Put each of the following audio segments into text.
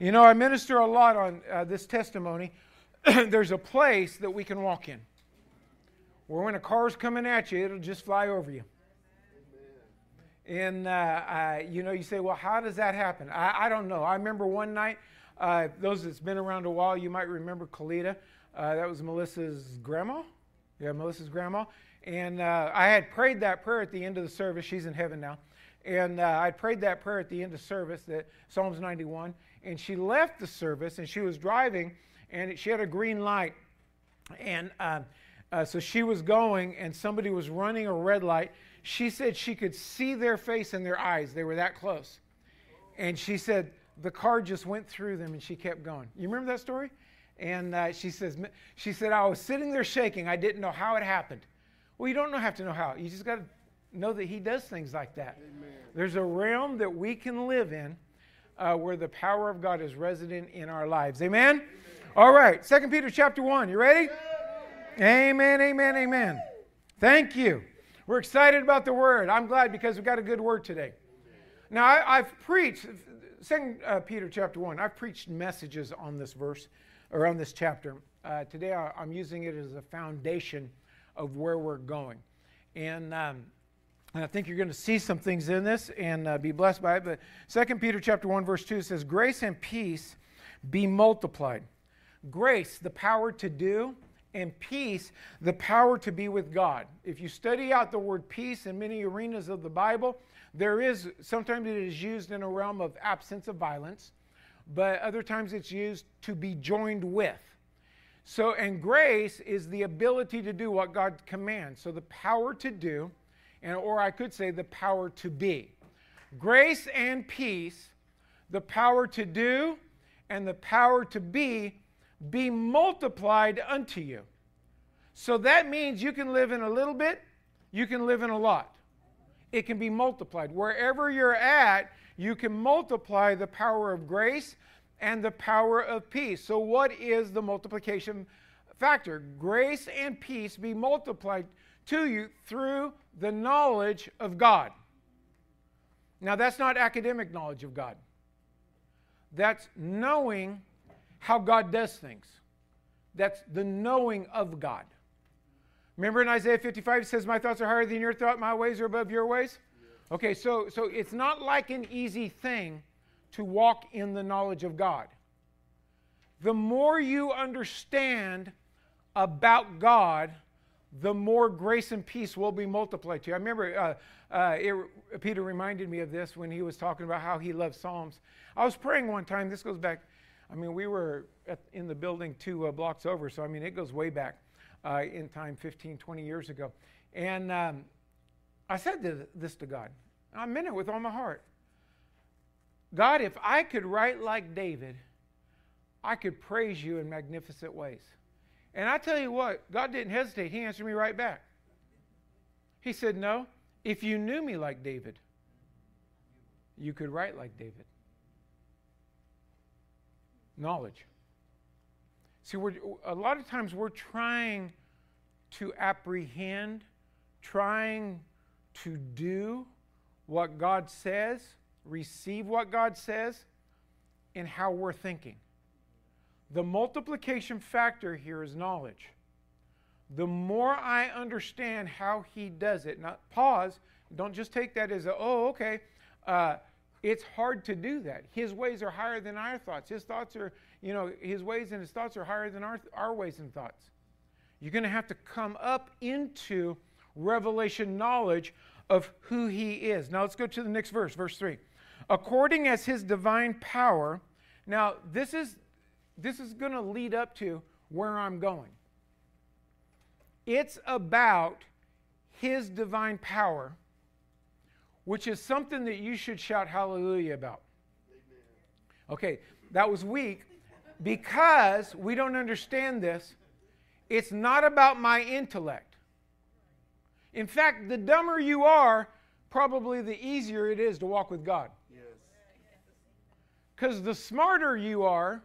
You know, I minister a lot on uh, this testimony. There's a place that we can walk in where when a car's coming at you, it'll just fly over you. And, uh, I, you know, you say, well, how does that happen? I, I don't know. I remember one night, uh, those that's been around a while, you might remember Kalita. Uh, that was Melissa's grandma. Yeah, Melissa's grandma. And uh, I had prayed that prayer at the end of the service. She's in heaven now. And uh, I prayed that prayer at the end of service, that Psalms 91. And she left the service and she was driving and she had a green light. And um, uh, so she was going and somebody was running a red light. She said she could see their face and their eyes. They were that close. And she said the car just went through them and she kept going. You remember that story? And uh, she says, she said, I was sitting there shaking. I didn't know how it happened. Well, you don't know, have to know how. You just got to know that He does things like that. Amen. There's a realm that we can live in uh, where the power of God is resident in our lives. Amen? amen. All right, Second Peter chapter 1. You ready? Amen, amen, amen. Thank you. We're excited about the word. I'm glad because we got a good word today. Now, I, have preached, Second uh, Peter chapter 1, I've preached messages on this verse, or on this chapter. Uh, today I, I'm using it as a foundation of where we're going. And, um, and I think you're going to see some things in this and uh, be blessed by it. But 2 Peter chapter 1, verse 2 says, Grace and peace be multiplied. Grace, the power to do, and peace, the power to be with God. If you study out the word peace in many arenas of the Bible, there is sometimes it is used in a realm of absence of violence, but other times it's used to be joined with. So, and grace is the ability to do what God commands. So, the power to do, and or I could say the power to be. Grace and peace, the power to do, and the power to be, be multiplied unto you. So that means you can live in a little bit, you can live in a lot. It can be multiplied. Wherever you're at, you can multiply the power of grace and the power of peace. So, what is the multiplication factor? Grace and peace be multiplied to you through the knowledge of God. Now, that's not academic knowledge of God, that's knowing how God does things. That's the knowing of God. Remember in Isaiah 55, it says, My thoughts are higher than your thought, my ways are above your ways? Okay, so, so it's not like an easy thing to walk in the knowledge of God. The more you understand about God, the more grace and peace will be multiplied to you. I remember uh, uh, it, Peter reminded me of this when he was talking about how he loves Psalms. I was praying one time, this goes back, I mean, we were at, in the building two uh, blocks over, so I mean, it goes way back uh, in time 15, 20 years ago. And um, I said this to God. I meant it with all my heart. God, if I could write like David, I could praise you in magnificent ways. And I tell you what, God didn't hesitate. He answered me right back. He said, No, if you knew me like David, you could write like David. Knowledge. See, we're, a lot of times we're trying to apprehend, trying to do what God says receive what God says and how we're thinking. The multiplication factor here is knowledge. The more I understand how he does it, not pause, don't just take that as a, oh, okay. Uh, it's hard to do that. His ways are higher than our thoughts. His thoughts are, you know, his ways and his thoughts are higher than our, our ways and thoughts. You're going to have to come up into revelation knowledge of who he is. Now let's go to the next verse, verse 3 according as his divine power. Now, this is this is going to lead up to where I'm going. It's about his divine power, which is something that you should shout hallelujah about. Okay, that was weak because we don't understand this. It's not about my intellect. In fact, the dumber you are, probably the easier it is to walk with God. Because the smarter you are,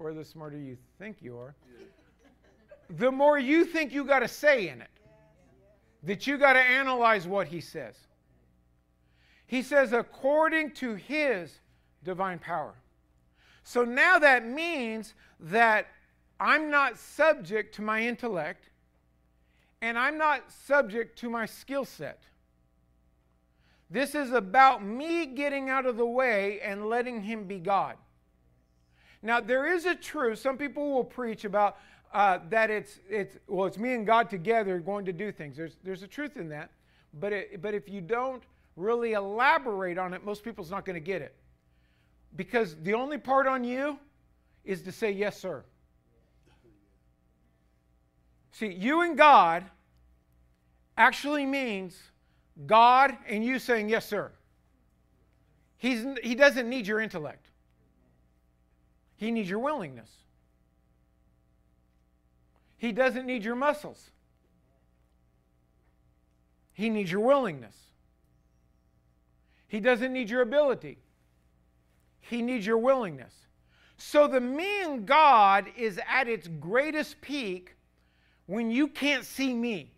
or the smarter you think you are, the more you think you got to say in it. That you got to analyze what he says. He says, according to his divine power. So now that means that I'm not subject to my intellect and I'm not subject to my skill set. This is about me getting out of the way and letting Him be God. Now, there is a truth. Some people will preach about uh, that it's, it's, well, it's me and God together going to do things. There's, there's a truth in that. But, it, but if you don't really elaborate on it, most people's not going to get it. Because the only part on you is to say, yes, sir. See, you and God actually means God and you saying, Yes, sir. He's, he doesn't need your intellect, He needs your willingness. He doesn't need your muscles, He needs your willingness. He doesn't need your ability, He needs your willingness. So the me and God is at its greatest peak when you can't see me.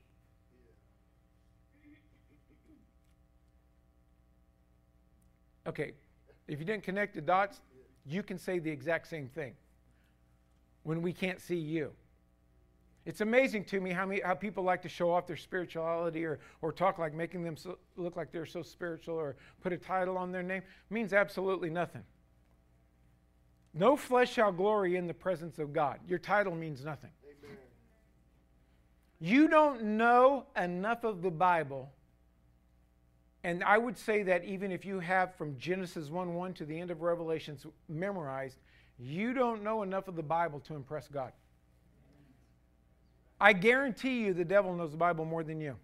Okay, if you didn't connect the dots, you can say the exact same thing when we can't see you. It's amazing to me how, many, how people like to show off their spirituality or, or talk like making them so, look like they're so spiritual or put a title on their name. It means absolutely nothing. No flesh shall glory in the presence of God. Your title means nothing. Amen. You don't know enough of the Bible and I would say that even if you have from Genesis 1 1 to the end of Revelations memorized, you don't know enough of the Bible to impress God. I guarantee you the devil knows the Bible more than you.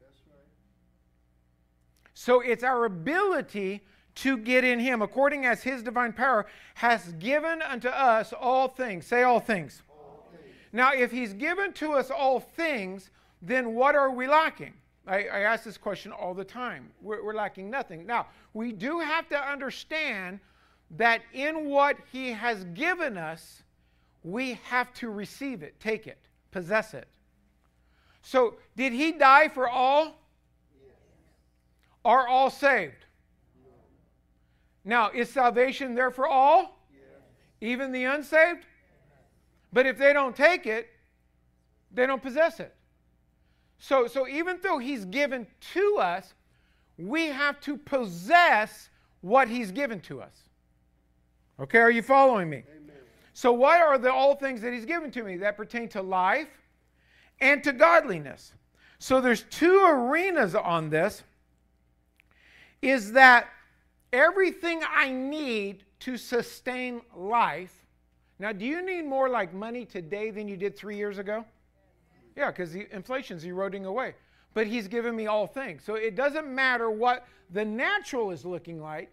So it's our ability to get in him, according as his divine power has given unto us all things. Say all things. all things. Now, if he's given to us all things, then what are we lacking? I, I ask this question all the time. We're, we're lacking nothing. Now, we do have to understand that in what He has given us, we have to receive it, take it, possess it. So, did He die for all? Are all saved? No. Now, is salvation there for all? Even the unsaved? But if they don't take it, they don't possess it. So, so even though he's given to us, we have to possess what he's given to us. Okay, are you following me? Amen. So, what are the all things that he's given to me that pertain to life and to godliness? So, there's two arenas on this. Is that everything I need to sustain life? Now, do you need more like money today than you did three years ago? Yeah, because the inflation's eroding away. But he's given me all things. So it doesn't matter what the natural is looking like.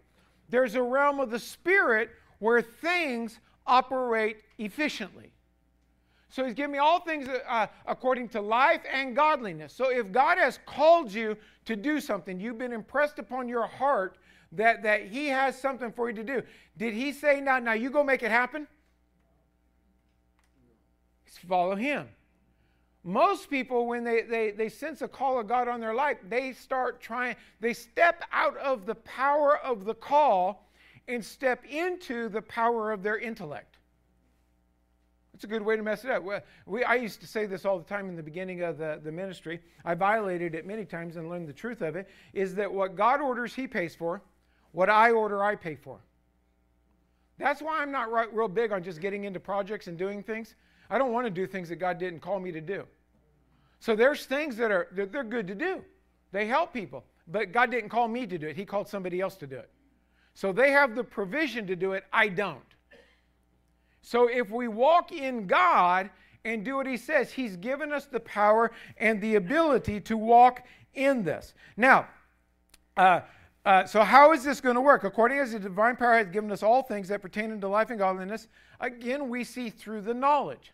There's a realm of the spirit where things operate efficiently. So he's given me all things uh, according to life and godliness. So if God has called you to do something, you've been impressed upon your heart that, that he has something for you to do. Did he say, now, now you go make it happen? Follow him. Most people, when they, they, they sense a call of God on their life, they start trying, they step out of the power of the call and step into the power of their intellect. It's a good way to mess it up. We, I used to say this all the time in the beginning of the, the ministry. I violated it many times and learned the truth of it is that what God orders, He pays for. What I order, I pay for. That's why I'm not right, real big on just getting into projects and doing things. I don't want to do things that God didn't call me to do. So there's things that are that they're good to do. They help people. But God didn't call me to do it. He called somebody else to do it. So they have the provision to do it. I don't. So if we walk in God and do what He says, He's given us the power and the ability to walk in this. Now, uh, uh, so how is this going to work? According as the divine power has given us all things that pertain unto life and godliness, again we see through the knowledge.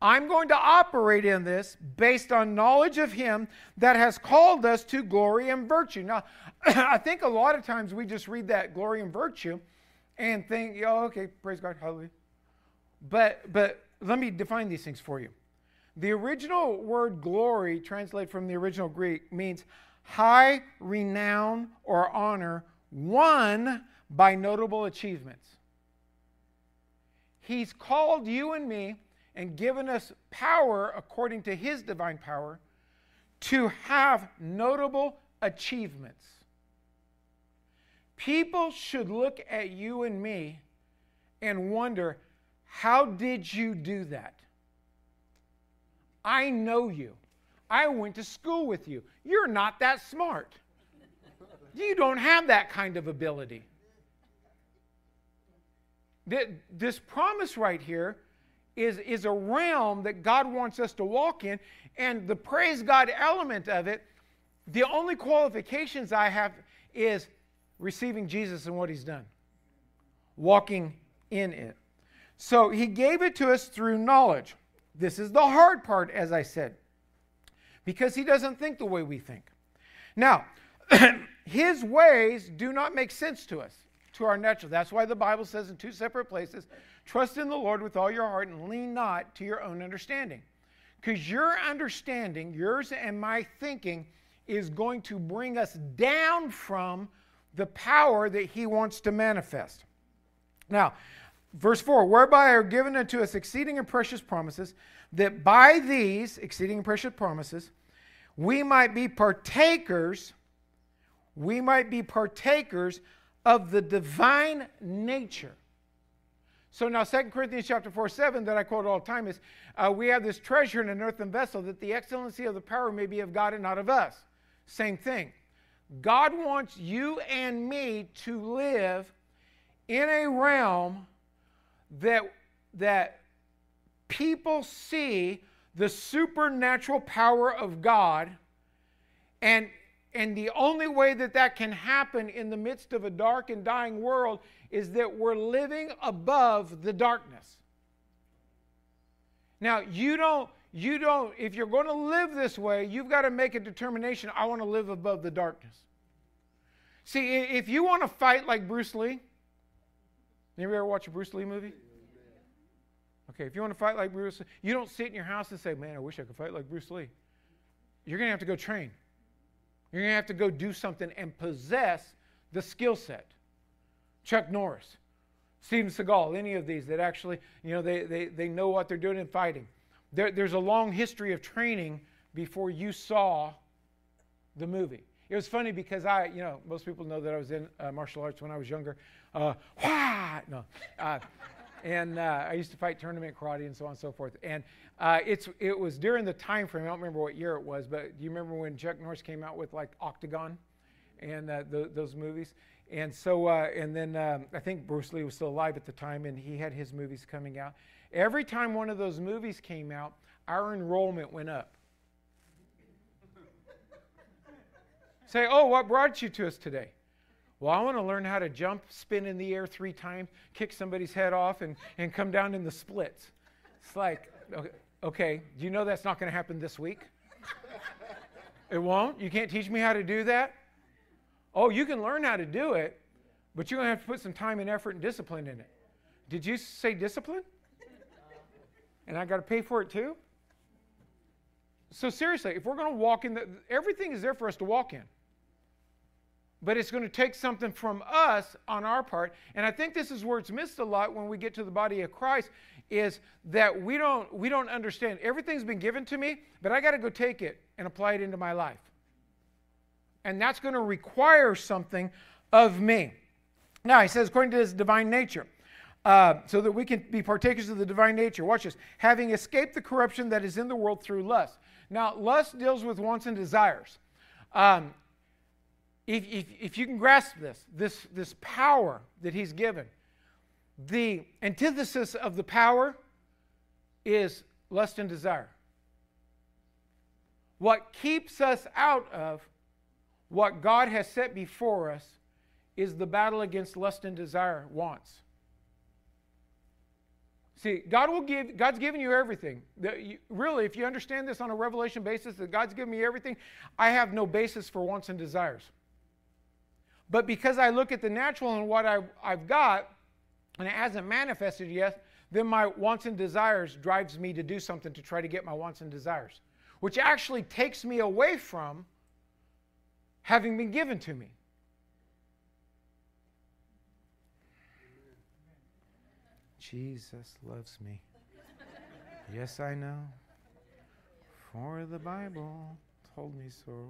I'm going to operate in this based on knowledge of Him that has called us to glory and virtue. Now, I think a lot of times we just read that glory and virtue and think, oh, okay, praise God, hallelujah. But, but let me define these things for you. The original word glory, translated from the original Greek, means high renown or honor won by notable achievements. He's called you and me and given us power according to His divine power to have notable achievements. People should look at you and me and wonder, how did you do that? I know you. I went to school with you. You're not that smart. You don't have that kind of ability. This promise right here is, is a realm that God wants us to walk in, and the praise God element of it, the only qualifications I have is receiving Jesus and what he's done, walking in it. So he gave it to us through knowledge. This is the hard part, as I said, because he doesn't think the way we think. Now, his ways do not make sense to us, to our natural. That's why the Bible says in two separate places trust in the Lord with all your heart and lean not to your own understanding. Because your understanding, yours and my thinking, is going to bring us down from the power that he wants to manifest. Now, verse 4 whereby are given unto us exceeding and precious promises, that by these exceeding and precious promises, we might be partakers, we might be partakers of the divine nature. So now 2 Corinthians chapter 4, 7 that I quote all the time is, uh, we have this treasure in an earthen vessel that the excellency of the power may be of God and not of us. Same thing. God wants you and me to live in a realm that, that people see the supernatural power of God. And, and the only way that that can happen in the midst of a dark and dying world is that we're living above the darkness. Now, you don't, you don't, if you're going to live this way, you've got to make a determination I want to live above the darkness. See, if you want to fight like Bruce Lee, anybody ever watch a Bruce Lee movie? Okay, if you want to fight like Bruce Lee, you don't sit in your house and say, Man, I wish I could fight like Bruce Lee. You're going to have to go train. You're going to have to go do something and possess the skill set. Chuck Norris, Steven Seagal, any of these that actually, you know, they, they, they know what they're doing in fighting. There, there's a long history of training before you saw the movie. It was funny because I, you know, most people know that I was in uh, martial arts when I was younger. Uh! No. Uh, and uh, I used to fight tournament karate and so on and so forth. And uh, it's it was during the time frame. I don't remember what year it was, but do you remember when Chuck Norris came out with like Octagon, and uh, the, those movies? And so uh, and then um, I think Bruce Lee was still alive at the time, and he had his movies coming out. Every time one of those movies came out, our enrollment went up. Say, oh, what brought you to us today? Well, I want to learn how to jump, spin in the air three times, kick somebody's head off, and, and come down in the splits. It's like, okay, do you know that's not going to happen this week? it won't? You can't teach me how to do that? Oh, you can learn how to do it, but you're going to have to put some time and effort and discipline in it. Did you say discipline? And I got to pay for it too? So, seriously, if we're going to walk in, the, everything is there for us to walk in but it's going to take something from us on our part and i think this is where it's missed a lot when we get to the body of christ is that we don't we don't understand everything's been given to me but i got to go take it and apply it into my life and that's going to require something of me now he says according to his divine nature uh, so that we can be partakers of the divine nature. Watch this. Having escaped the corruption that is in the world through lust. Now, lust deals with wants and desires. Um, if, if, if you can grasp this, this, this power that he's given, the antithesis of the power is lust and desire. What keeps us out of what God has set before us is the battle against lust and desire, wants. See, God will give, God's given you everything. Really, if you understand this on a revelation basis, that God's given me everything, I have no basis for wants and desires. But because I look at the natural and what I've, I've got, and it hasn't manifested yet, then my wants and desires drives me to do something to try to get my wants and desires, which actually takes me away from having been given to me. Jesus loves me. yes, I know. For the Bible told me so.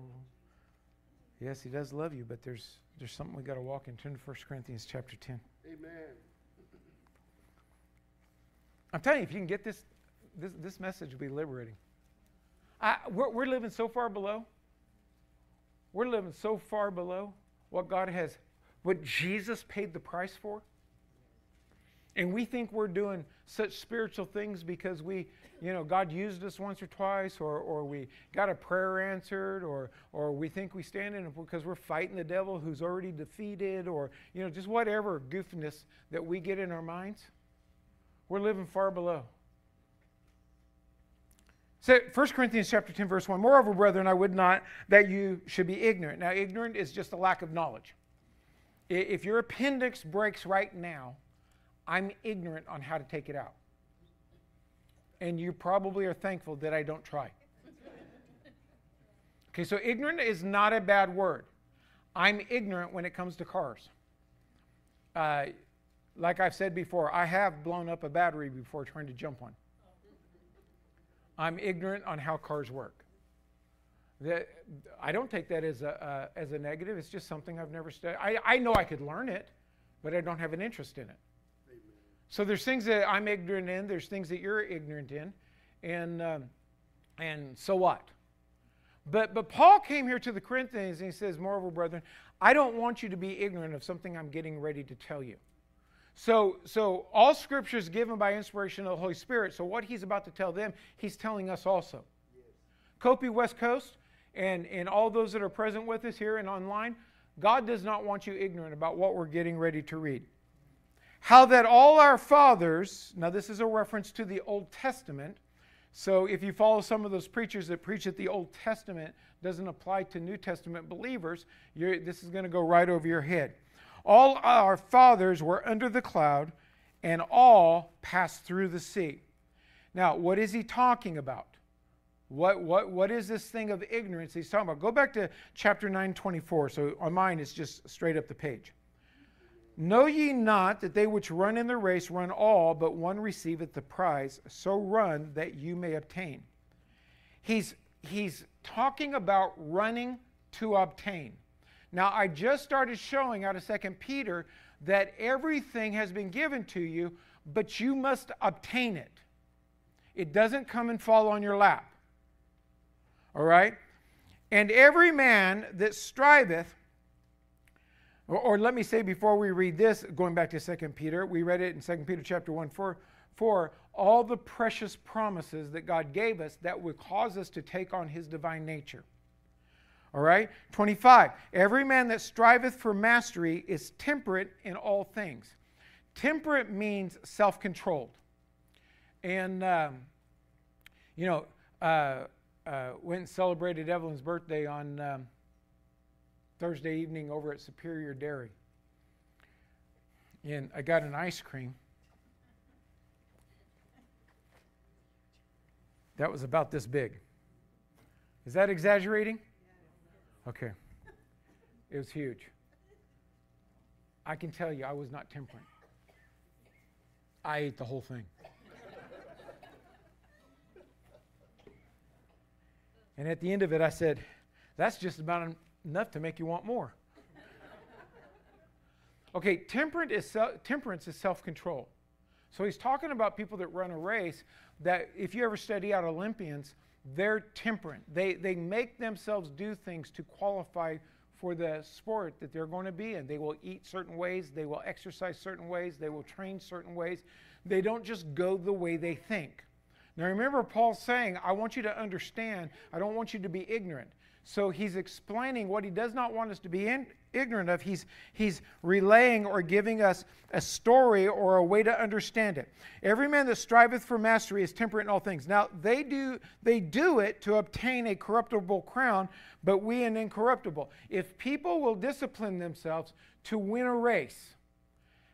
Yes, he does love you, but there's there's something we got to walk in. Turn to 1 Corinthians chapter 10. Amen. I'm telling you, if you can get this, this, this message will be liberating. I, we're, we're living so far below. We're living so far below what God has, what Jesus paid the price for. And we think we're doing such spiritual things because we, you know, God used us once or twice, or, or we got a prayer answered, or, or we think we stand in it because we're fighting the devil who's already defeated, or, you know, just whatever goofiness that we get in our minds. We're living far below. So 1 Corinthians chapter 10, verse 1. Moreover, brethren, I would not that you should be ignorant. Now, ignorant is just a lack of knowledge. If your appendix breaks right now, I'm ignorant on how to take it out. And you probably are thankful that I don't try. Okay, so ignorant is not a bad word. I'm ignorant when it comes to cars. Uh, like I've said before, I have blown up a battery before trying to jump one. I'm ignorant on how cars work. That, I don't take that as a, uh, as a negative. It's just something I've never studied. I, I know I could learn it, but I don't have an interest in it. So there's things that I'm ignorant in. There's things that you're ignorant in, and um, and so what? But but Paul came here to the Corinthians and he says, "Moreover, brethren, I don't want you to be ignorant of something I'm getting ready to tell you." So, so all scripture is given by inspiration of the Holy Spirit. So what he's about to tell them, he's telling us also. Yes. West Coast and, and all those that are present with us here and online, God does not want you ignorant about what we're getting ready to read. How that all our fathers, now this is a reference to the Old Testament. So if you follow some of those preachers that preach that the Old Testament doesn't apply to New Testament believers, this is going to go right over your head. All our fathers were under the cloud, and all passed through the sea. Now, what is he talking about? What, what, what is this thing of ignorance he's talking about? Go back to chapter 9, 24. So on mine, it's just straight up the page. Know ye not that they which run in the race run all, but one receiveth the prize? So run that you may obtain. He's, he's talking about running to obtain. Now, I just started showing out of Second Peter that everything has been given to you, but you must obtain it. It doesn't come and fall on your lap. All right? And every man that striveth, or, or, let me say before we read this, going back to Second Peter, we read it in Second Peter chapter 1, 4, 4, all the precious promises that God gave us that would cause us to take on his divine nature. All right? 25. Every man that striveth for mastery is temperate in all things. Temperate means self controlled. And, um, you know, uh, uh, went and celebrated Evelyn's birthday on um, Thursday evening over at Superior Dairy. And I got an ice cream. That was about this big. Is that exaggerating? Okay. It was huge. I can tell you, I was not temperate. I ate the whole thing. and at the end of it, I said, That's just about enough to make you want more. okay, temperance is, temperance is self control. So he's talking about people that run a race that, if you ever study out Olympians, they're temperate. They, they make themselves do things to qualify for the sport that they're going to be in. They will eat certain ways, they will exercise certain ways, they will train certain ways. They don't just go the way they think. Now remember, Paul saying, I want you to understand, I don't want you to be ignorant. So he's explaining what he does not want us to be in, ignorant of. He's, he's relaying or giving us a story or a way to understand it. Every man that striveth for mastery is temperate in all things. Now, they do, they do it to obtain a corruptible crown, but we an incorruptible. If people will discipline themselves to win a race,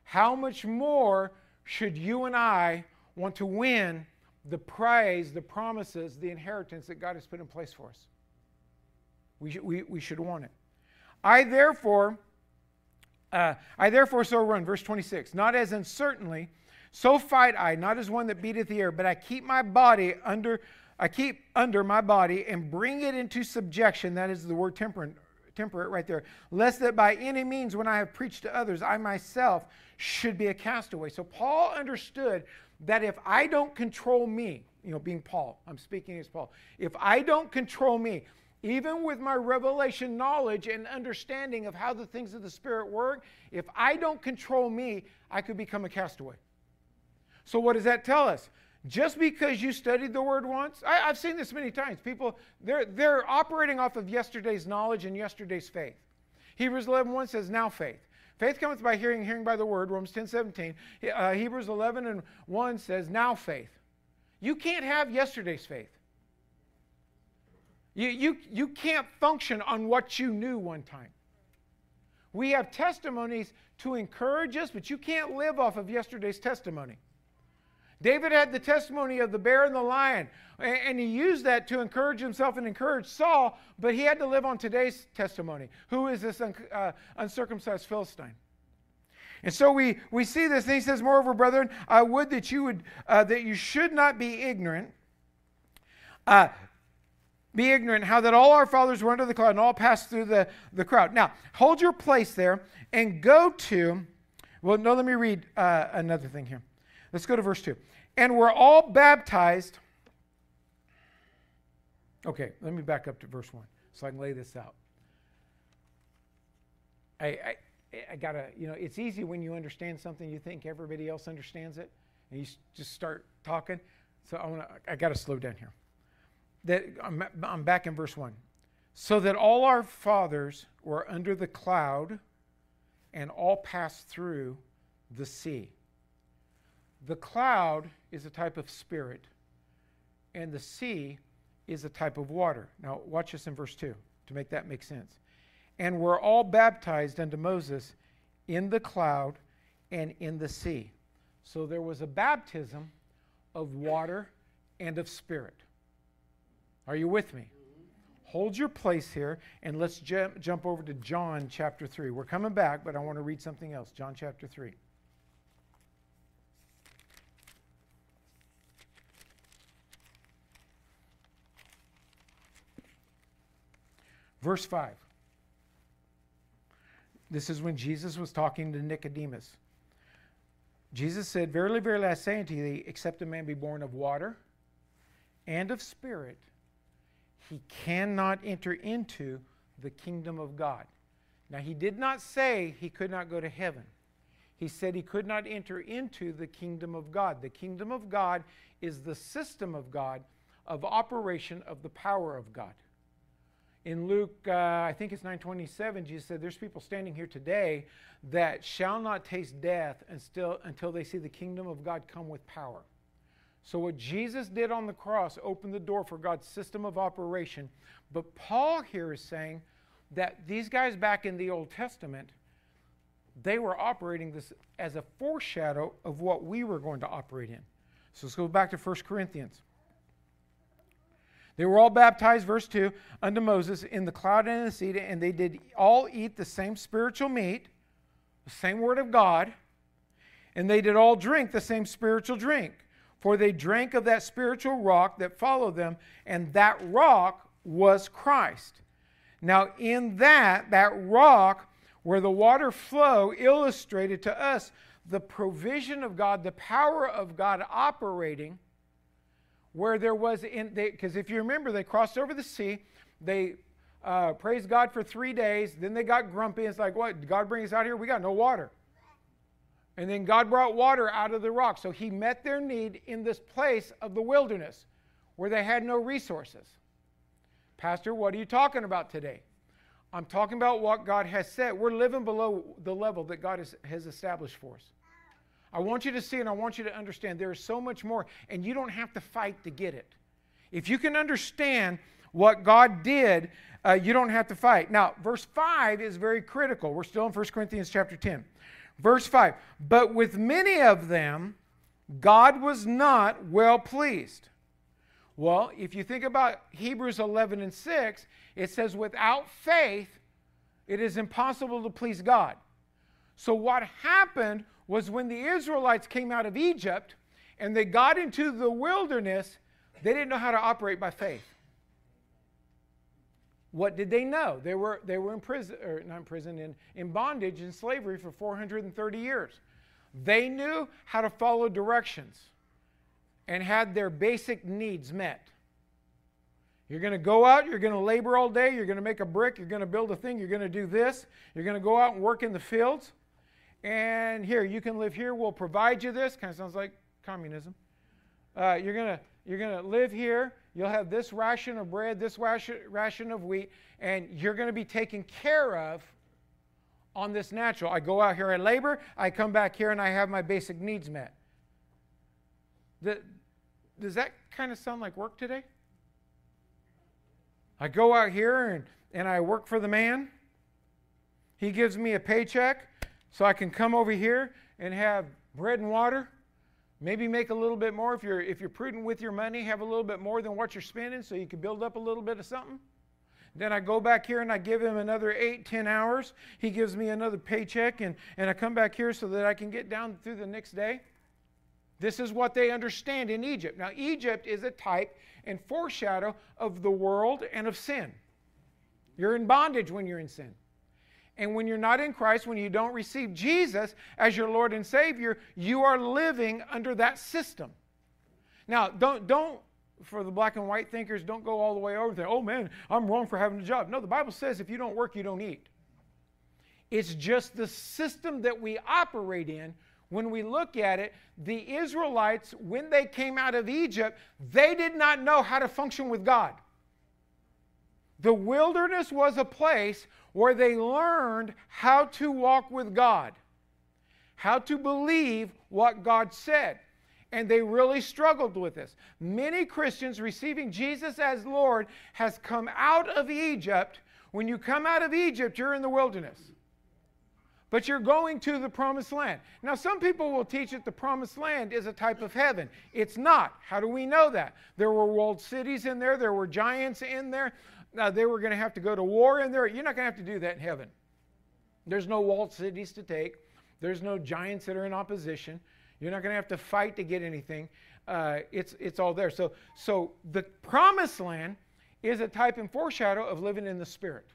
how much more should you and I want to win the prize, the promises, the inheritance that God has put in place for us? We, sh- we, we should want it. I therefore, uh, I therefore so run, verse 26, not as uncertainly, So fight I, not as one that beateth the air, but I keep my body under, I keep under my body and bring it into subjection. That is the word temperate, temperate right there. Lest that by any means, when I have preached to others, I myself should be a castaway. So Paul understood that if I don't control me, you know, being Paul, I'm speaking as Paul, if I don't control me, even with my revelation knowledge and understanding of how the things of the Spirit work, if I don't control me, I could become a castaway. So, what does that tell us? Just because you studied the word once, I, have seen this many times. People, they're, they're operating off of yesterday's knowledge and yesterday's faith. Hebrews 11 1 says, Now faith. Faith cometh by hearing, hearing by the word, Romans 10 17. Uh, Hebrews 11 and 1 says, Now faith. You can't have yesterday's faith. You, you, you can't function on what you knew one time. We have testimonies to encourage us, but you can't live off of yesterday's testimony. David had the testimony of the bear and the lion, and he used that to encourage himself and encourage Saul, but he had to live on today's testimony. Who is this un- uh, uncircumcised Philistine? And so we, we see this, and he says, Moreover, brethren, I would that you would uh, that you should not be ignorant. Uh, be ignorant how that all our fathers were under the cloud and all passed through the, the crowd. Now, hold your place there and go to, well, no, let me read uh, another thing here. Let's go to verse 2 and we're all baptized. Okay, let me back up to verse 1 so I can lay this out. I, I, I gotta, you know, it's easy when you understand something, you think everybody else understands it, and you just start talking. So I want to, I gotta slow down here. That I'm, I'm back in verse 1. So that all our fathers were under the cloud and all passed through the sea. The cloud is a type of spirit, and the sea is a type of water. Now, watch this in verse 2 to make that make sense. And we're all baptized unto Moses in the cloud and in the sea. So there was a baptism of water and of spirit. Are you with me? Hold your place here and let's jump, jump over to John chapter 3. We're coming back, but I want to read something else. John chapter 3. Verse 5. This is when Jesus was talking to Nicodemus. Jesus said, Verily, verily, I say unto thee, except a man be born of water and of spirit, he cannot enter into the kingdom of God. Now, he did not say he could not go to heaven. He said he could not enter into the kingdom of God. The kingdom of God is the system of God of operation of the power of God in Luke, uh, I think it's 927, Jesus said, There's people standing here today that shall not taste death until, until they see the kingdom of God come with power. So, what Jesus did on the cross opened the door for God's system of operation. But Paul here is saying that these guys back in the Old Testament, they were operating this as a foreshadow of what we were going to operate in. So, let's go back to 1 Corinthians. They were all baptized, verse 2, unto Moses in the cloud and in the sea, and they did all eat the same spiritual meat, the same word of God, and they did all drink the same spiritual drink. For they drank of that spiritual rock that followed them, and that rock was Christ. Now, in that, that rock where the water flow illustrated to us the provision of God, the power of God operating where there was in because if you remember they crossed over the sea they uh, praised god for three days then they got grumpy it's like what? God bring us out here? We got no water and then god brought water out of the rock. So he met their need in this place of the wilderness where they had no resources. Pastor what are you talking about today? I'm talking about what god has said. We're living below the level that god has, established for us. I want you to see and I want you to understand there is so much more, and you don't have to fight to get it. If you can understand what God did, uh, you don't have to fight. Now, verse 5 is very critical. We're still in 1 Corinthians chapter 10. Verse 5 But with many of them, God was not well pleased. Well, if you think about Hebrews 11 and 6, it says, Without faith, it is impossible to please God. So, what happened was when the Israelites came out of Egypt and they got into the wilderness, they didn't know how to operate by faith. What did they know? They were, they were in prison, or not in prison, in, in bondage in slavery for 430 years. They knew how to follow directions and had their basic needs met. You're going to go out, you're going to labor all day, you're going to make a brick, you're going to build a thing, you're going to do this, you're going to go out and work in the fields. And here, you can live here, we'll provide you this. Kind of sounds like communism. Uh, you're going to you're going to live here. You'll have this ration of bread, this ration, of wheat, and you're going to be taken care of on this natural. I go out here, I labor, I come back here, and I have my basic needs met. The, does that kind of sound like work today? I go out here and, and I work for the man. He gives me a paycheck so I can come over here and have bread and water Maybe make a little bit more if you're if you're prudent with your money, have a little bit more than what you're spending so you can build up a little bit of something. Then I go back here and I give him another eight, ten hours. He gives me another paycheck, and, and I come back here so that I can get down through the next day. This is what they understand in Egypt. Now, Egypt is a type and foreshadow of the world and of sin. You're in bondage when you're in sin. And when you're not in Christ, when you don't receive Jesus as your Lord and Savior, you are living under that system. Now, don't, don't for the black and white thinkers, don't go all the way over there. oh man, I'm wrong for having a job. No, the Bible says if you don't work, you don't eat. It's just the system that we operate in. When we look at it, the Israelites, when they came out of Egypt, they did not know how to function with God. The wilderness was a place where they learned how to walk with God, how to believe what God said. And they really struggled with this. Many Christians receiving Jesus as Lord has come out of Egypt. When you come out of Egypt, you're in the wilderness. But you're going to the promised land. Now, some people will teach that the promised land is a type of heaven. It's not. How do we know that? There were walled cities in there, there were giants in there. Now, they were going to have to go to war in there. You're not going to have to do that in heaven. There's no walled cities to take, there's no giants that are in opposition. You're not going to have to fight to get anything. Uh, it's, it's all there. So, so the promised land is a type and foreshadow of living in the Spirit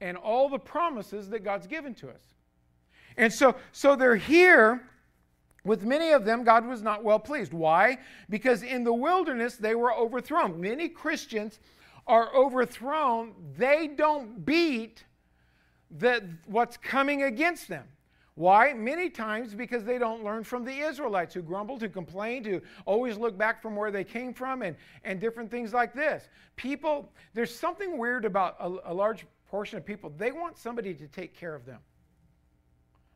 and all the promises that God's given to us. And so, so they're here. With many of them, God was not well pleased. Why? Because in the wilderness, they were overthrown. Many Christians are overthrown, they don't beat the, what's coming against them. Why? Many times because they don't learn from the Israelites who grumbled, who complained, who always look back from where they came from, and, and different things like this. People, there's something weird about a, a large portion of people. They want somebody to take care of them.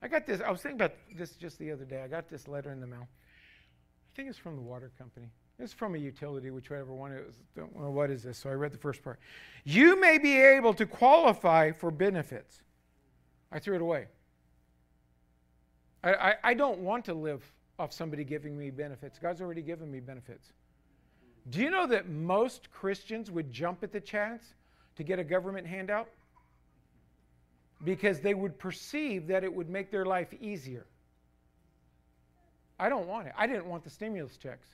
I got this, I was thinking about this just the other day. I got this letter in the mail. I think it's from the water company. It's from a utility, whichever one it was. Don't know what is this. So I read the first part. You may be able to qualify for benefits. I threw it away. I, I, I don't want to live off somebody giving me benefits. God's already given me benefits. Do you know that most Christians would jump at the chance to get a government handout? Because they would perceive that it would make their life easier. I don't want it. I didn't want the stimulus checks.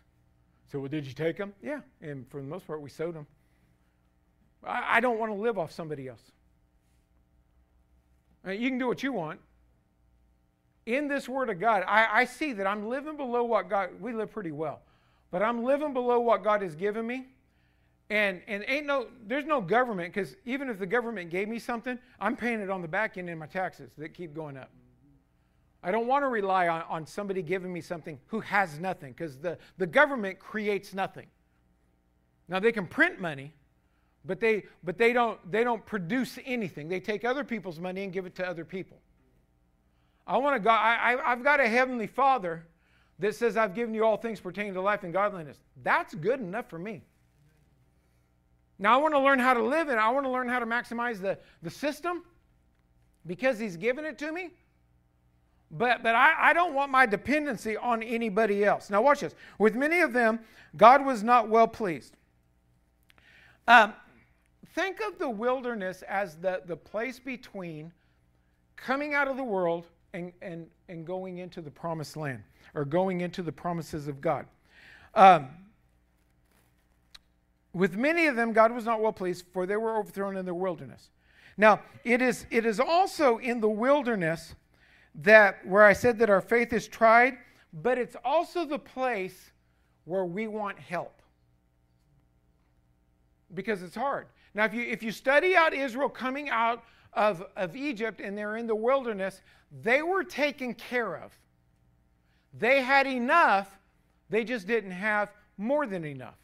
So, well, did you take them? Yeah. And for the most part, we sowed them. I, I don't want to live off somebody else. Uh, you can do what you want. In this Word of God, I, I see that I'm living below what God, we live pretty well, but I'm living below what God has given me. And, and ain't no, there's no government, because even if the government gave me something, I'm paying it on the back end in my taxes that keep going up. I don't want to rely on, on somebody giving me something who has nothing because the, the government creates nothing. Now they can print money, but they but they don't they don't produce anything. They take other people's money and give it to other people. I want to go. I, I, I've got a heavenly Father that says, "I've given you all things pertaining to life and godliness." That's good enough for me. Now I want to learn how to live it. I want to learn how to maximize the, the system because He's given it to me. But, but I, I don't want my dependency on anybody else. Now, watch this. With many of them, God was not well pleased. Um, think of the wilderness as the, the place between coming out of the world and, and, and going into the promised land or going into the promises of God. Um, with many of them, God was not well pleased, for they were overthrown in the wilderness. Now, it is, it is also in the wilderness that where I said that our faith is tried, but it's also the place where we want help. Because it's hard. Now, if you, if you study out Israel coming out of, of Egypt and they're in the wilderness, they were taken care of. They had enough, they just didn't have more than enough.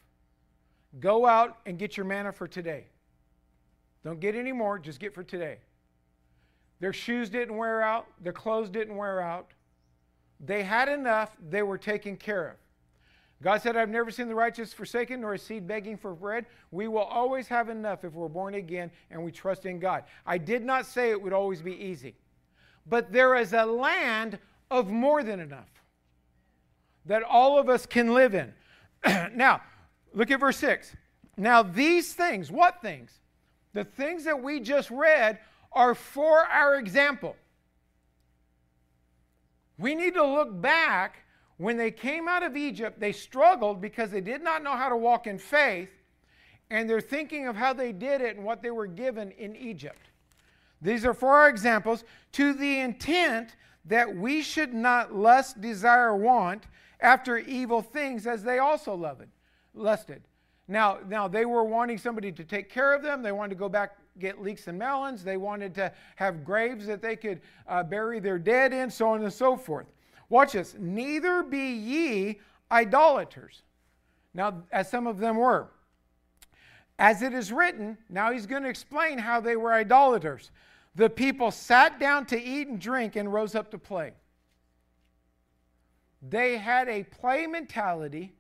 Go out and get your manna for today. Don't get any more, just get for today. Their shoes didn't wear out, their clothes didn't wear out. They had enough, they were taken care of. God said, I've never seen the righteous forsaken nor a seed begging for bread. We will always have enough if we're born again and we trust in God. I did not say it would always be easy, but there is a land of more than enough that all of us can live in. now, look at verse 6. Now, these things, what things? The things that we just read are for our example. We need to look back. When they came out of Egypt, they struggled because they did not know how to walk in faith, and they're thinking of how they did it and what they were given in Egypt. These are for our examples to the intent that we should not lust, desire, want after evil things as they also loved, lusted. Now, now they were wanting somebody to take care of them. They wanted to go back get leeks and melons. They wanted to have graves that they could uh, bury their dead in, so on and so forth. Watch this. Neither be ye idolaters. Now, as some of them were. As it is written, now he's going to explain how they were idolaters. The people sat down to eat and drink and rose up to play. They had a play mentality.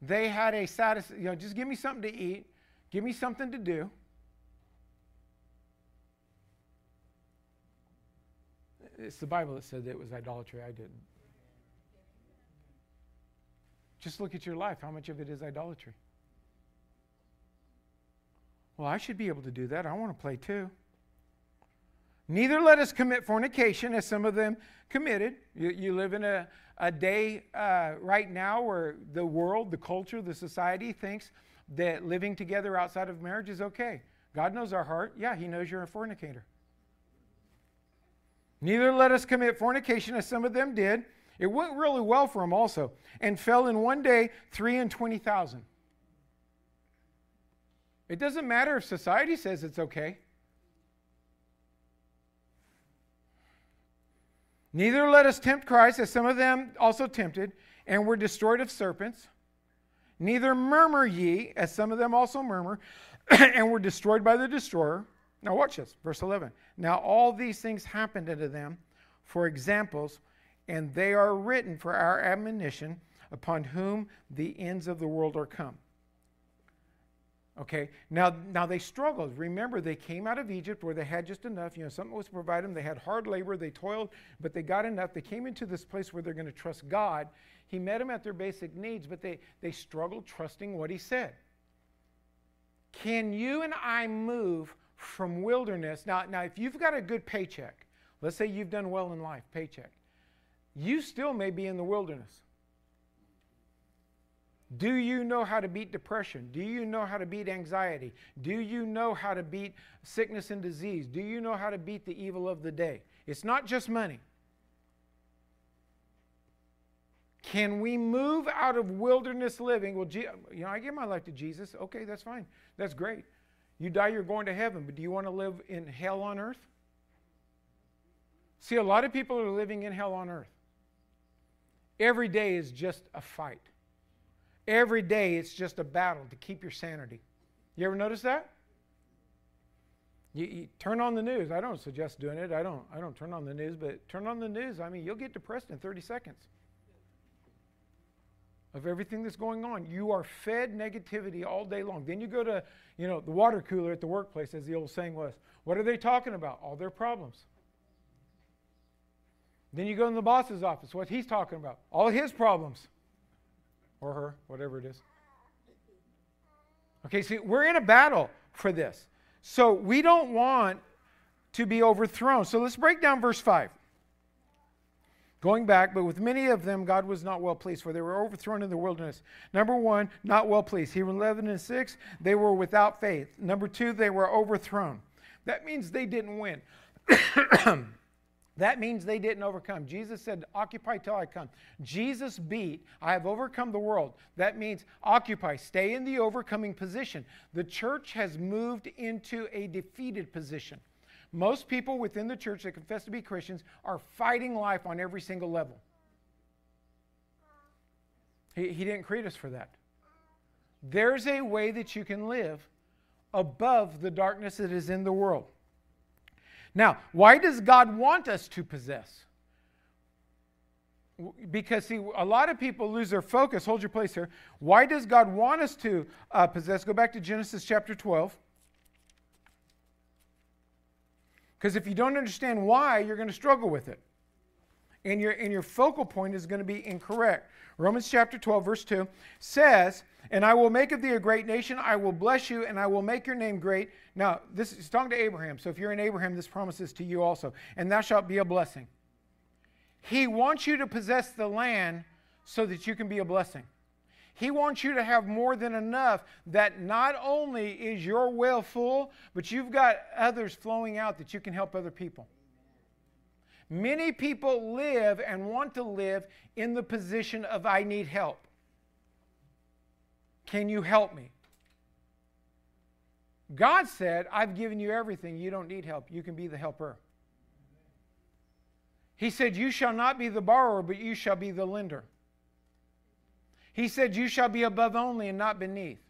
They had a satis, you know, just give me something to eat, give me something to do. It's the Bible that said that it was idolatry. I didn't. Just look at your life. How much of it is idolatry? Well, I should be able to do that. I want to play too. Neither let us commit fornication, as some of them committed. You, you live in a, a day uh, right now where the world, the culture, the society thinks that living together outside of marriage is okay. God knows our heart. Yeah, He knows you're a fornicator. Neither let us commit fornication, as some of them did. It went really well for them also, and fell in one day three and twenty thousand. It doesn't matter if society says it's okay. Neither let us tempt Christ, as some of them also tempted, and were destroyed of serpents. Neither murmur ye, as some of them also murmur, and were destroyed by the destroyer. Now, watch this, verse 11. Now, all these things happened unto them for examples, and they are written for our admonition, upon whom the ends of the world are come. Okay, now, now they struggled. Remember, they came out of Egypt where they had just enough. You know, something was provided them. They had hard labor, they toiled, but they got enough. They came into this place where they're going to trust God. He met them at their basic needs, but they, they struggled trusting what He said. Can you and I move from wilderness. Now, now, if you've got a good paycheck, let's say you've done well in life, paycheck, you still may be in the wilderness. Do you know how to beat depression? Do you know how to beat anxiety? Do you know how to beat sickness and disease? Do you know how to beat the evil of the day? It's not just money. Can we move out of wilderness living? Well, you know, I give my life to Jesus. Okay, that's fine. That's great. You die, you're going to heaven, but do you want to live in hell on earth? See, a lot of people are living in hell on earth. Every day is just a fight. Every day it's just a battle to keep your sanity. You ever notice that? You, you, turn on the news. I don't suggest doing it. I don't. I don't turn on the news, but turn on the news. I mean, you'll get depressed in 30 seconds of everything that's going on. You are fed negativity all day long. Then you go to, you know, the water cooler at the workplace, as the old saying was. What are they talking about? All their problems. Then you go in the boss's office. What he's talking about? All his problems. Or her, whatever it is. Okay, see, we're in a battle for this. So we don't want to be overthrown. So let's break down verse 5. Going back, but with many of them God was not well pleased, for they were overthrown in the wilderness. Number one, not well pleased. Hebrews 11 and 6, they were without faith. Number two, they were overthrown. That means they didn't win. that means they didn't overcome. Jesus said, Occupy till I come. Jesus beat, I have overcome the world. That means occupy, stay in the overcoming position. The church has moved into a defeated position. Most people within the church that confess to be Christians are fighting life on every single level. He, he didn't create us for that. There's a way that you can live above the darkness that is in the world. Now, why does God want us to possess? Because, see, a lot of people lose their focus. Hold your place here. Why does God want us to uh, possess? Go back to Genesis chapter 12. Because if you don't understand why, you're going to struggle with it. And your, and your focal point is going to be incorrect. Romans chapter 12, verse 2 says, And I will make of thee a great nation, I will bless you, and I will make your name great. Now, this is talking to Abraham. So if you're in Abraham, this promises to you also. And thou shalt be a blessing. He wants you to possess the land so that you can be a blessing. He wants you to have more than enough that not only is your well full, but you've got others flowing out that you can help other people. Many people live and want to live in the position of, I need help. Can you help me? God said, I've given you everything. You don't need help. You can be the helper. He said, You shall not be the borrower, but you shall be the lender. He said, You shall be above only and not beneath.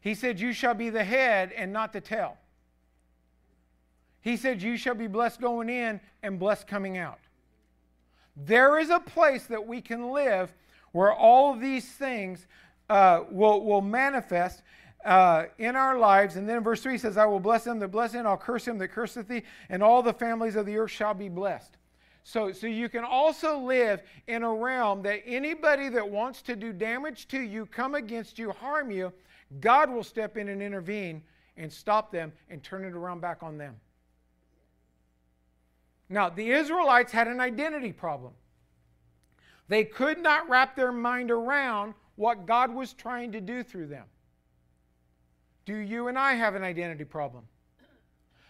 He said, You shall be the head and not the tail. He said, You shall be blessed going in and blessed coming out. There is a place that we can live where all of these things uh, will, will manifest uh, in our lives. And then verse 3 says, I will bless him that bless and I'll curse him that curseth thee, and all the families of the earth shall be blessed. So, so you can also live in a realm that anybody that wants to do damage to you, come against you, harm you, God will step in and intervene and stop them and turn it around back on them. Now, the Israelites had an identity problem. They could not wrap their mind around what God was trying to do through them. Do you and I have an identity problem?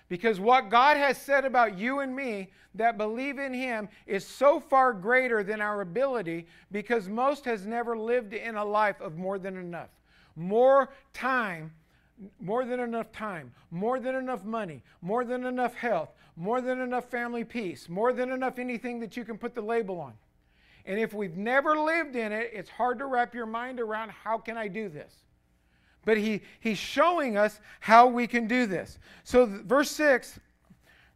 Because what God has said about you and me that believe in Him is so far greater than our ability because most has never lived in a life of more than enough. More time, more than enough time, more than enough money, more than enough health, more than enough family peace, more than enough anything that you can put the label on. And if we've never lived in it, it's hard to wrap your mind around how can I do this? But he, he's showing us how we can do this. So, verse 6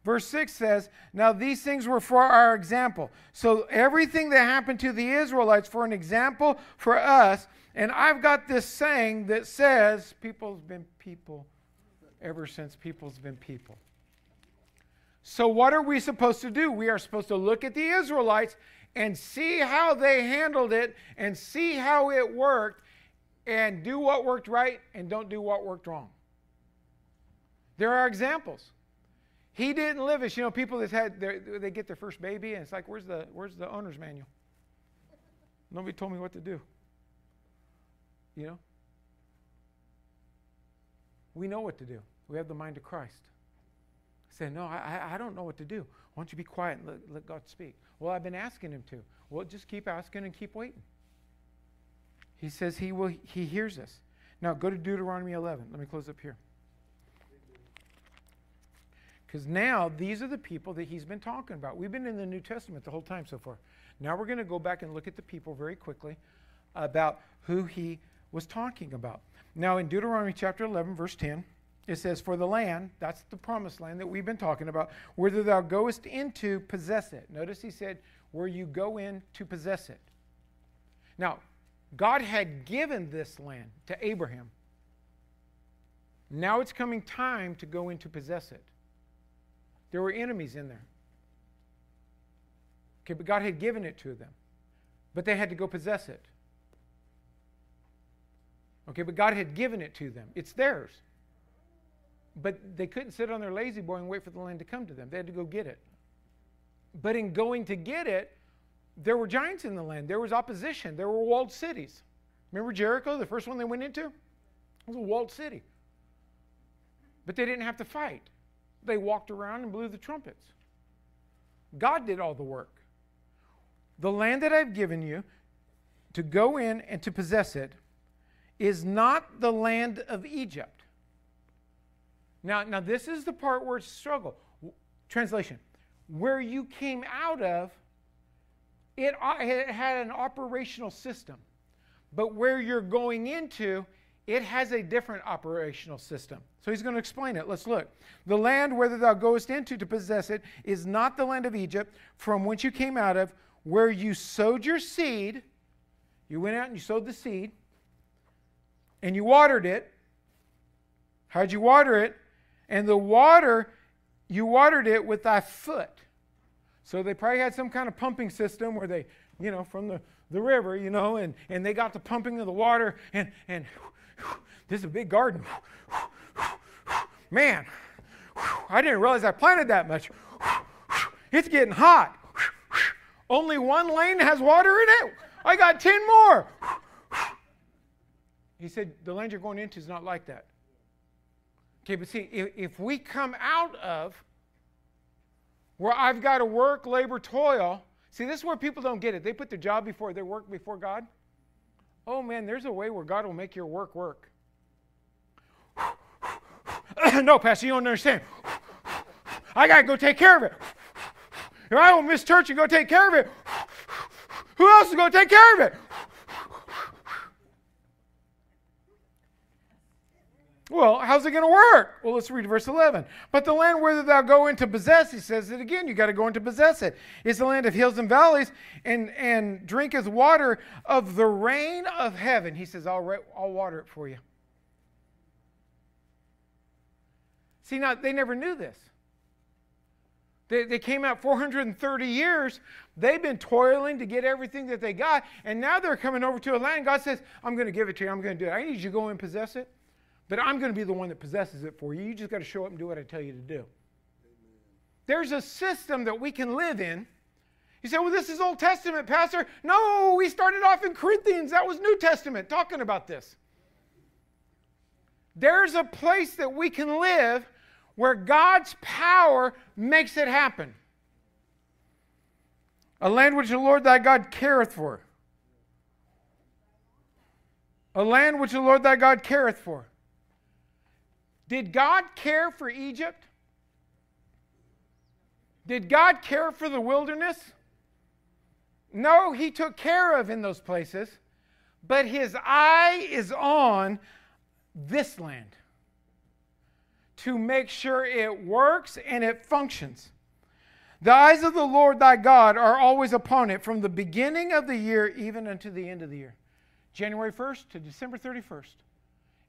Verse 6 says, Now these things were for our example. So everything that happened to the Israelites for an example for us. And I've got this saying that says, People's been people ever since people's been people. So what are we supposed to do? We are supposed to look at the Israelites and see how they handled it and see how it worked and do what worked right and don't do what worked wrong. There are examples. He didn't live as you know people that had their, they get their first baby and it's like where's the where's the owner's manual? Nobody told me what to do. You know? We know what to do. We have the mind of Christ. Say, no, I, I don't know what to do. Why don't you be quiet and let, let God speak? Well, I've been asking him to. Well, just keep asking and keep waiting. He says he will he hears us. Now go to Deuteronomy 11. Let me close up here. Because now these are the people that he's been talking about. We've been in the New Testament the whole time so far. Now we're going to go back and look at the people very quickly about who he was talking about. Now in Deuteronomy chapter 11, verse 10, it says, For the land, that's the promised land that we've been talking about, whether thou goest into, possess it. Notice he said, Where you go in to possess it. Now, God had given this land to Abraham. Now it's coming time to go in to possess it. There were enemies in there. Okay, but God had given it to them. But they had to go possess it. Okay, but God had given it to them. It's theirs. But they couldn't sit on their La-Z-Boy and wait for the land to come to them. They had to go get it. but in going to get it, there were giants in the land. There was opposition. There were walled cities. Remember Jericho, the first one they went into? It was a walled city. But they didn't have to fight. They walked around and blew the trumpets. God did all the work. The land that I've given you to go in and to possess it is not the land of Egypt. Now, now this is the part where it's struggle. Translation. Where you came out of, it, uh, it had an operational system. But where you're going into, it has a different operational system. So he's going to explain it. Let's look. The land whether thou goest into to possess it is not the land of Egypt from whence you came out of, where you sowed your seed. You went out and you sowed the seed, and you watered it. How'd you water it? And the water, you watered it with thy foot. So they probably had some kind of pumping system where they, you know, from the, the river, you know, and, and they got the pumping of the water, and, and this is a big garden. Man, I didn't realize I planted that much. It's getting hot. Only one lane has water in it. I got 10 more. He said, The land you're going into is not like that. Okay, but see, if, if we come out of where I've got to work, labor, toil, see, this is where people don't get it. They put their job before their work before God. Oh man, there's a way where God will make your work work. no, Pastor, you don't understand. I got to go take care of it. If I don't miss church and go take care of it, who else is going to take care of it? Well, how's it going to work? Well, let's read verse 11. But the land where thou go into possess, he says it again, you got to go into possess it. It's the land of hills and valleys, and, and drinketh water of the rain of heaven. He says, I'll, I'll water it for you. See, now, they never knew this. They, they came out 430 years. They've been toiling to get everything that they got, and now they're coming over to a land. God says, I'm going to give it to you. I'm going to do it. I need you to go in and possess it. But I'm going to be the one that possesses it for you. You just got to show up and do what I tell you to do. Amen. There's a system that we can live in. You say, well, this is Old Testament, Pastor. No, we started off in Corinthians. That was New Testament talking about this. There's a place that we can live where God's power makes it happen. A land which the Lord thy God careth for. A land which the Lord thy God careth for. Did God care for Egypt? Did God care for the wilderness? No, He took care of in those places, but His eye is on this land to make sure it works and it functions. The eyes of the Lord thy God are always upon it from the beginning of the year even unto the end of the year. January 1st to December 31st.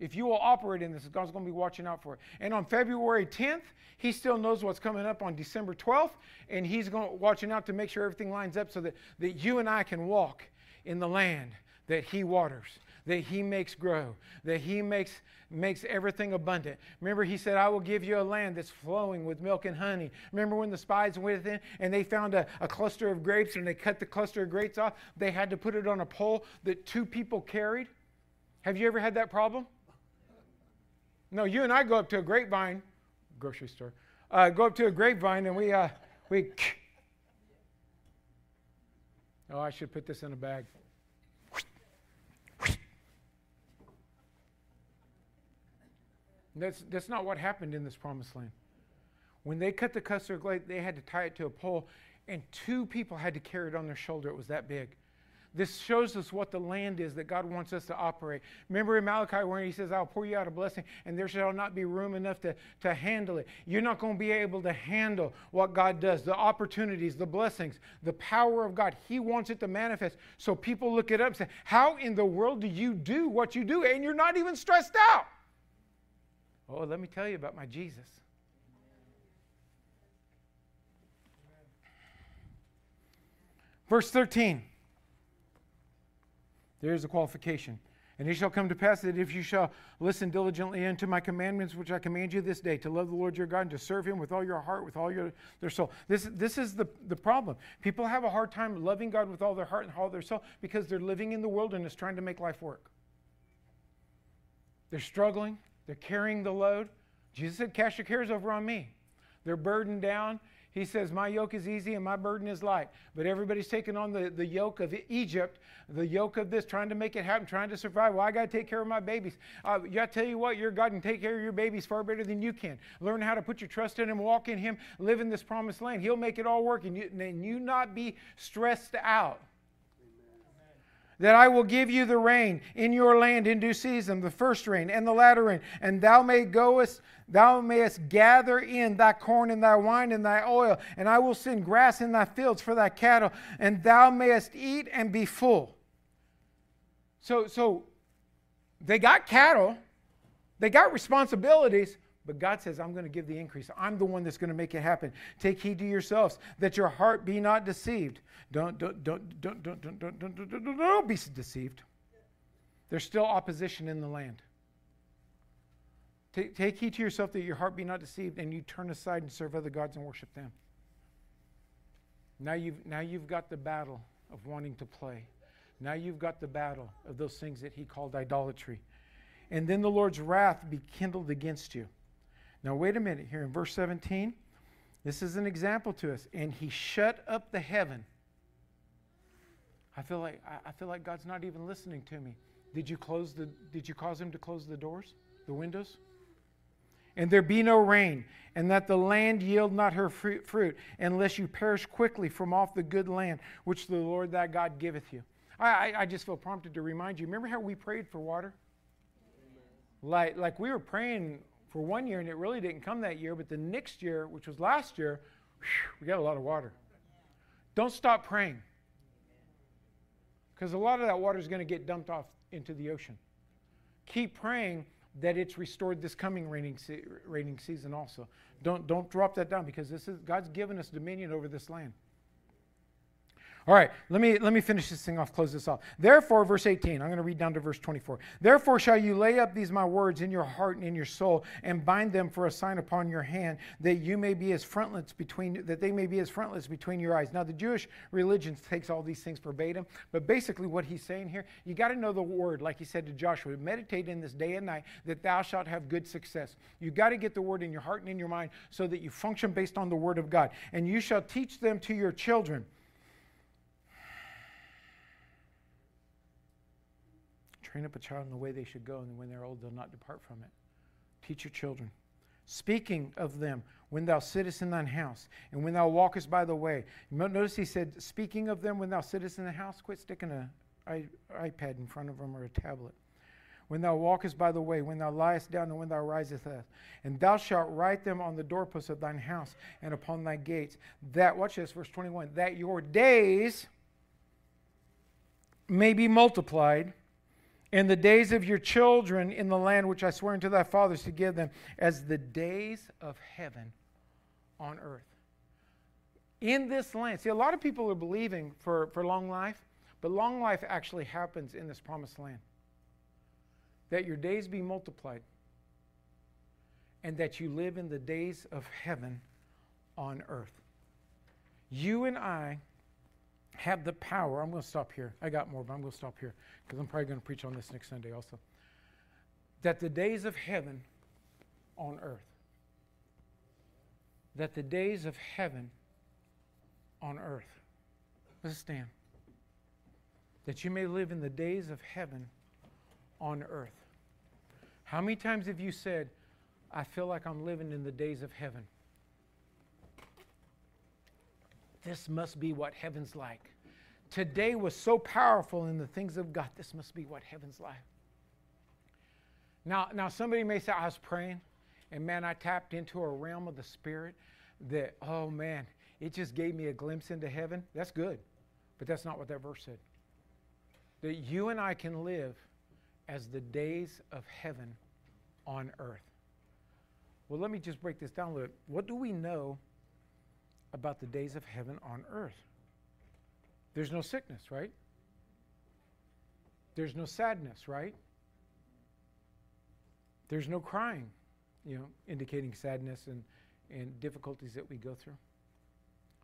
If you will operate in this, God's going to be watching out for it. And on February 10th, He still knows what's coming up on December 12th, and He's going watching out to make sure everything lines up so that, that you and I can walk in the land that He waters, that He makes grow, that He makes makes everything abundant. Remember, He said, "I will give you a land that's flowing with milk and honey." Remember when the spies went in and they found a, a cluster of grapes and they cut the cluster of grapes off? They had to put it on a pole that two people carried. Have you ever had that problem? No, you and I go up to a grapevine, grocery store, uh, go up to a grapevine and we, uh, we, oh, I should put this in a bag. That's, that's not what happened in this promised land. When they cut the custard glade, they had to tie it to a pole, and two people had to carry it on their shoulder. It was that big. This shows us what the land is that God wants us to operate. Remember in Malachi where he says, I'll pour you out a blessing, and there shall not be room enough to, to handle it. You're not going to be able to handle what God does, the opportunities, the blessings, the power of God. He wants it to manifest. So people look it up and say, How in the world do you do what you do? And you're not even stressed out. Oh, let me tell you about my Jesus. Verse 13. There's a qualification. And it shall come to pass that if you shall listen diligently unto my commandments, which I command you this day, to love the Lord your God and to serve him with all your heart, with all your their soul. This, this is the, the problem. People have a hard time loving God with all their heart and all their soul because they're living in the wilderness trying to make life work. They're struggling, they're carrying the load. Jesus said, Cast your cares over on me. They're burdened down he says, My yoke is easy and my burden is light. But everybody's taking on the, the yoke of Egypt, the yoke of this, trying to make it happen, trying to survive. Well, I got to take care of my babies. Uh, I tell you what, your God can take care of your babies far better than you can. Learn how to put your trust in Him, walk in Him, live in this promised land. He'll make it all work and you, and you not be stressed out that I will give you the rain in your land in due season, the first rain and the latter rain, and thou may goest, thou mayest gather in thy corn and thy wine and thy oil, and I will send grass in thy fields for thy cattle, and thou mayest eat and be full. So, so they got cattle, they got responsibilities, but God says, I'm going to give the increase. I'm the one that's going to make it happen. Take heed to yourselves that your heart be not deceived. Don't, don't, don't, don't, don't, don't, don't, don't, don't, don't, don't be deceived. There's still opposition in the land. Take, take heed to yourself that your heart be not deceived and you turn aside and serve other gods and worship them. Now you've, now you've got the battle of wanting to play. Now you've got the battle of those things that he called idolatry. And then the Lord's wrath be kindled against you. Now, wait a minute here in verse 17. This is an example to us. And he shut up the heaven. I feel like I feel like God's not even listening to me. Did you close the did you cause him to close the doors, the windows? And there be no rain, and that the land yield not her fruit, unless you perish quickly from off the good land which the Lord thy God giveth you. I, I, I just feel prompted to remind you. Remember how we prayed for water? Like, like we were praying for one year, and it really didn't come that year, but the next year, which was last year, whew, we got a lot of water. Don't stop praying. Because a lot of that water is going to get dumped off into the ocean. Keep praying that it's restored this coming raining, se- raining season also. Don't, don't drop that down because this is, God's given us dominion over this land. All right, let me, let me finish this thing off, close this off. Therefore, verse 18, I'm going to read down to verse 24. Therefore shall you lay up these my words in your heart and in your soul, and bind them for a sign upon your hand, that you may be as frontlets between, that they may be as frontlets between your eyes. Now, the Jewish religion takes all these things verbatim, but basically what he's saying here, you got to know the word, like he said to Joshua, meditate in this day and night, that thou shalt have good success. You got to get the word in your heart and in your mind so that you function based on the word of God. And you shall teach them to your children Train up a child in the way they should go, and when they're old, they'll not depart from it. Teach your children. Speaking of them, when thou sittest in thine house, and when thou walkest by the way. Notice he said, Speaking of them when thou sittest in the house, quit sticking an iPad in front of them or a tablet. When thou walkest by the way, when thou liest down, and when thou risest up. And thou shalt write them on the doorposts of thine house and upon thy gates. That, watch this, verse 21, that your days may be multiplied in the days of your children in the land which I swear unto thy fathers to give them, as the days of heaven on earth. In this land, see, a lot of people are believing for, for long life, but long life actually happens in this promised land. That your days be multiplied, and that you live in the days of heaven on earth. You and I have the power. I'm going to stop here. I got more, but I'm going to stop here because I'm probably going to preach on this next Sunday also. That the days of heaven on earth, that the days of heaven on earth, let's stand. That you may live in the days of heaven on earth. How many times have you said, I feel like I'm living in the days of heaven? This must be what heaven's like. Today was so powerful in the things of God. This must be what heaven's like. Now, now somebody may say, I was praying, and man, I tapped into a realm of the Spirit that, oh man, it just gave me a glimpse into heaven. That's good. But that's not what that verse said. That you and I can live as the days of heaven on earth. Well, let me just break this down a little. bit. What do we know about the days of heaven on earth. There's no sickness, right? There's no sadness, right? There's no crying, you know, indicating sadness and, and difficulties that we go through.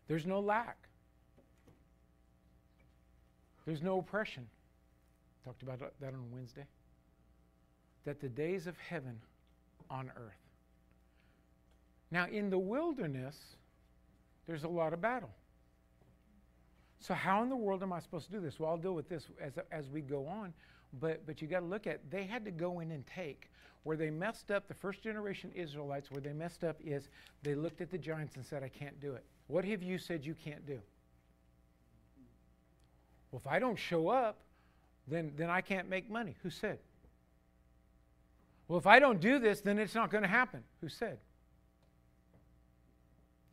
There's no lack. There's no oppression. Talked about that on Wednesday. That the days of heaven on earth. Now, in the wilderness, there's a lot of battle. So, how in the world am I supposed to do this? Well, I'll deal with this as, as we go on. But, but you got to look at they had to go in and take. Where they messed up, the first generation Israelites, where they messed up is they looked at the giants and said, I can't do it. What have you said you can't do? Well, if I don't show up, then, then I can't make money. Who said? Well, if I don't do this, then it's not going to happen. Who said?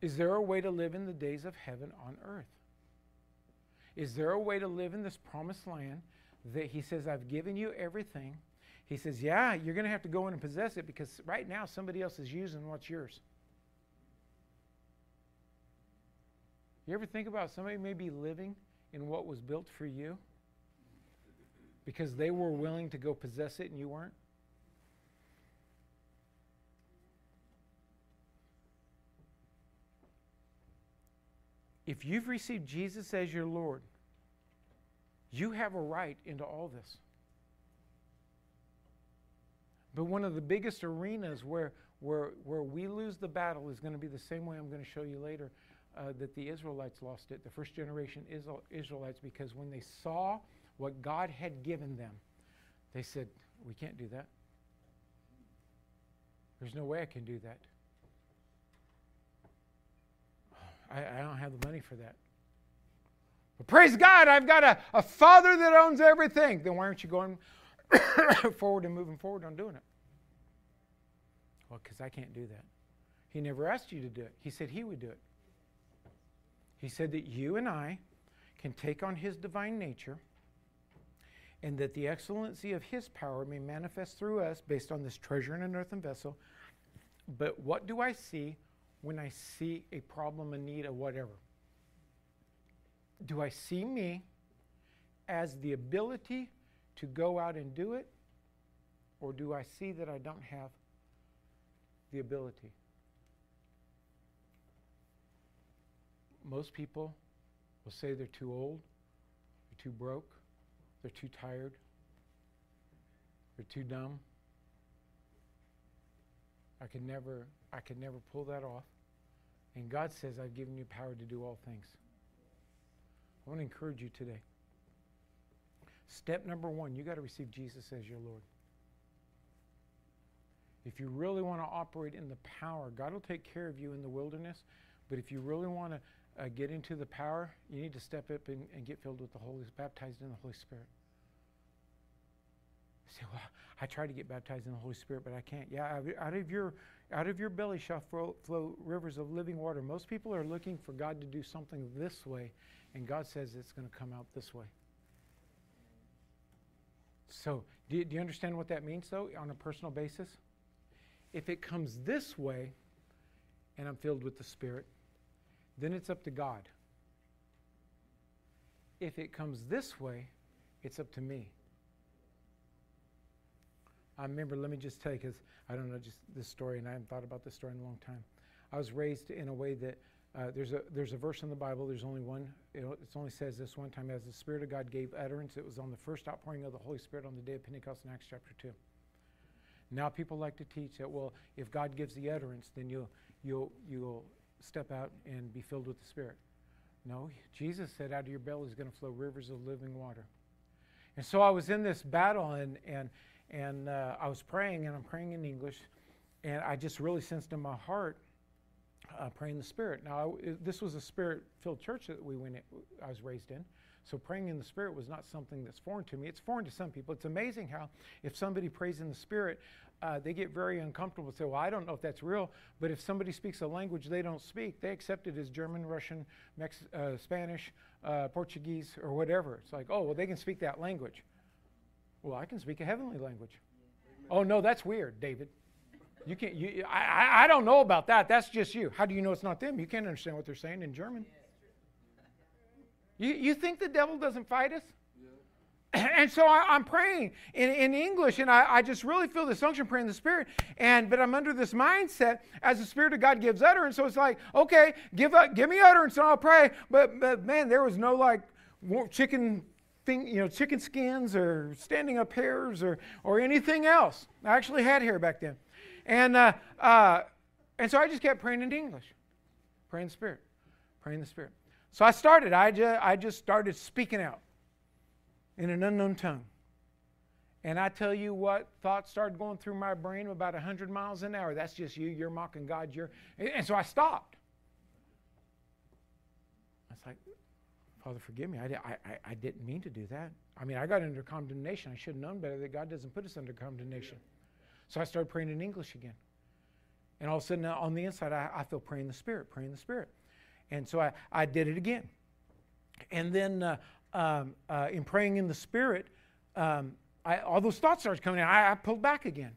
Is there a way to live in the days of heaven on earth? Is there a way to live in this promised land that He says, I've given you everything? He says, Yeah, you're going to have to go in and possess it because right now somebody else is using what's yours. You ever think about somebody maybe living in what was built for you because they were willing to go possess it and you weren't? If you've received Jesus as your Lord, you have a right into all this. But one of the biggest arenas where, where, where we lose the battle is going to be the same way I'm going to show you later uh, that the Israelites lost it, the first generation Israelites, because when they saw what God had given them, they said, We can't do that. There's no way I can do that. I, I don't have the money for that. But praise God, I've got a, a father that owns everything. Then why aren't you going forward and moving forward on doing it? Well, because I can't do that. He never asked you to do it, He said He would do it. He said that you and I can take on His divine nature and that the excellency of His power may manifest through us based on this treasure in an earthen vessel. But what do I see when I see a problem, a need, or whatever? Do I see me as the ability to go out and do it? Or do I see that I don't have the ability? Most people will say they're too old, they're too broke, they're too tired, they're too dumb. I could never I could never pull that off. And God says, I've given you power to do all things. I want to encourage you today. Step number one, you got to receive Jesus as your Lord. If you really want to operate in the power, God will take care of you in the wilderness. But if you really want to uh, get into the power, you need to step up and, and get filled with the Holy, baptized in the Holy Spirit. You say, well, I try to get baptized in the Holy Spirit, but I can't. Yeah, out of your out of your belly shall flow, rivers of living water. Most people are looking for God to do something this way, and God says it's going to come out this way. So, do you, do you understand what that means, though, on a personal basis? If it comes this way, and I'm filled with the Spirit, then it's up to God. If it comes this way, it's up to me. I remember, let me just tell you, because I don't know just this story, and I haven't thought about this story in a long time. I was raised in a way that uh, there's, a, there's a verse in the Bible, there's only one, it only says this one time, as the Spirit of God gave utterance, it was on the first outpouring of the Holy Spirit on the day of Pentecost in Acts chapter 2. Now people like to teach that, well, if God gives the utterance, then you'll, you'll, you'll step out and be filled with the Spirit. No, Jesus said, out of your belly is going to flow rivers of living water. And so I was in this battle, and, and, and uh, I was praying, and I'm praying in English, and I just really sensed in my heart uh, praying the Spirit. Now, I, this was a Spirit-filled church that we went. In, I was raised in, so praying in the Spirit was not something that's foreign to me. It's foreign to some people. It's amazing how if somebody prays in the Spirit, uh, they get very uncomfortable. Say, "Well, I don't know if that's real." But if somebody speaks a language they don't speak, they accept it as German, Russian, Mex- uh, Spanish, uh, Portuguese, or whatever. It's like, "Oh, well, they can speak that language." Well, I can speak a heavenly language. Oh no, that's weird, David. You can't. You, I, I don't know about that. That's just you. How do you know it's not them? You can't understand what they're saying in German. You, you think the devil doesn't fight us? and so I, am praying in, in English, and I, I, just really feel this unction praying in the Spirit. And but I'm under this mindset as the Spirit of God gives utterance. So it's like, okay, give up, give me utterance, and I'll pray. But, but man, there was no like chicken thing, you know, chicken skins or standing up hairs or or anything else. I actually had hair back then, and uh, uh, and so I just kept praying in English, praying in the Spirit, praying in the Spirit. So I started. I just I just started speaking out in an unknown tongue. And I tell you what, thoughts started going through my brain about 100 miles an hour. That's just you. You're mocking God. You're, and so I stopped. I was like, Father, forgive me. I, I, I didn't mean to do that. I mean, I got under condemnation. I should have known better that God doesn't put us under condemnation. So I started praying in English again. And all of a sudden, on the inside, I, I feel praying the Spirit, praying the Spirit. And so I, I did it again. And then uh, um, uh, in praying in the Spirit, um, I, all those thoughts started coming in. I, I pulled back again.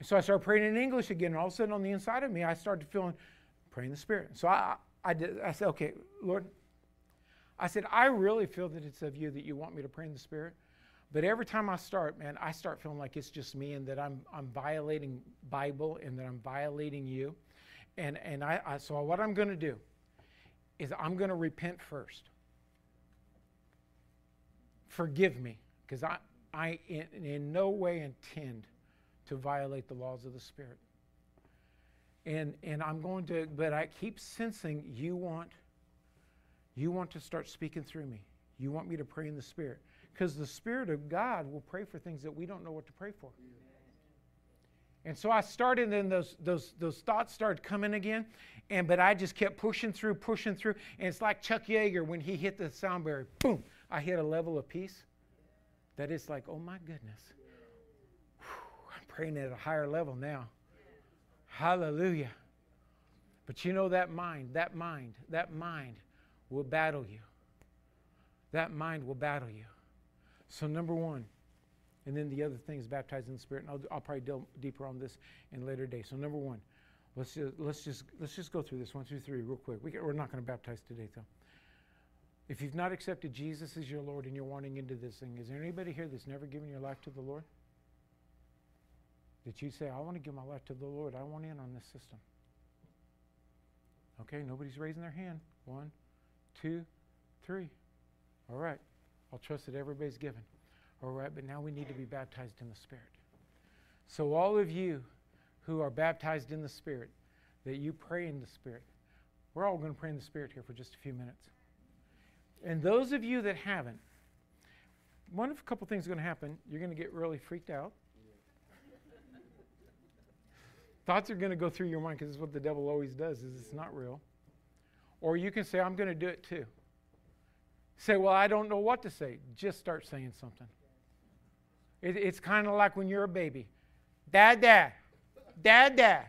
so I started praying in English again, and all of a sudden on the inside of me, I started feeling praying the Spirit. So I, I, did, I said, okay, Lord, I said, I really feel that it's of you that you want me to pray in the Spirit. But every time I start, man, I start feeling like it's just me and that I'm, I'm violating Bible and that I'm violating you. And, and I, I so what I'm going to do is I'm going to repent first forgive me, because I, I in, in no way intend to violate the laws of the Spirit. And, and I'm going to, but I keep sensing you want, you want to start speaking through me. You want me to pray in the Spirit. Because the Spirit of God will pray for things that we don't know what to pray for. And so I started, and then those, those, those thoughts started coming again. And but I just kept pushing through, pushing through. And it's like Chuck Yeager when he hit the sound barrier. Boom. I hit a level of peace that it's like, oh my goodness. Whew, I'm praying at a higher level now. Hallelujah. But you know that mind, that mind, that mind will battle you. That mind will battle you. So, number one, and then the other thing is baptized in the Spirit. And I'll, I'll probably delve deeper on this in later days. So, number one, let's just, let's just, let's just go through this one, two, three, real quick. We, we're not going to baptize today, though. If you've not accepted Jesus as your Lord and you're wanting into this thing, is there anybody here that's never given your life to the Lord? That you say, I want to give my life to the Lord. I want in on this system. Okay, nobody's raising their hand. One, two, three. All right. I'll trust that everybody's given. All right, but now we need to be baptized in the Spirit. So, all of you who are baptized in the Spirit, that you pray in the Spirit, we're all going to pray in the Spirit here for just a few minutes. And those of you that haven't, one of a couple things is going to happen. You're going to get really freaked out. Thoughts are going to go through your mind because it's what the devil always does is it's not real. Or you can say, I'm going to do it too. Say, well, I don't know what to say. Just start saying something. It, it's kind of like when you're a baby. Dad, dad. Dad, dad.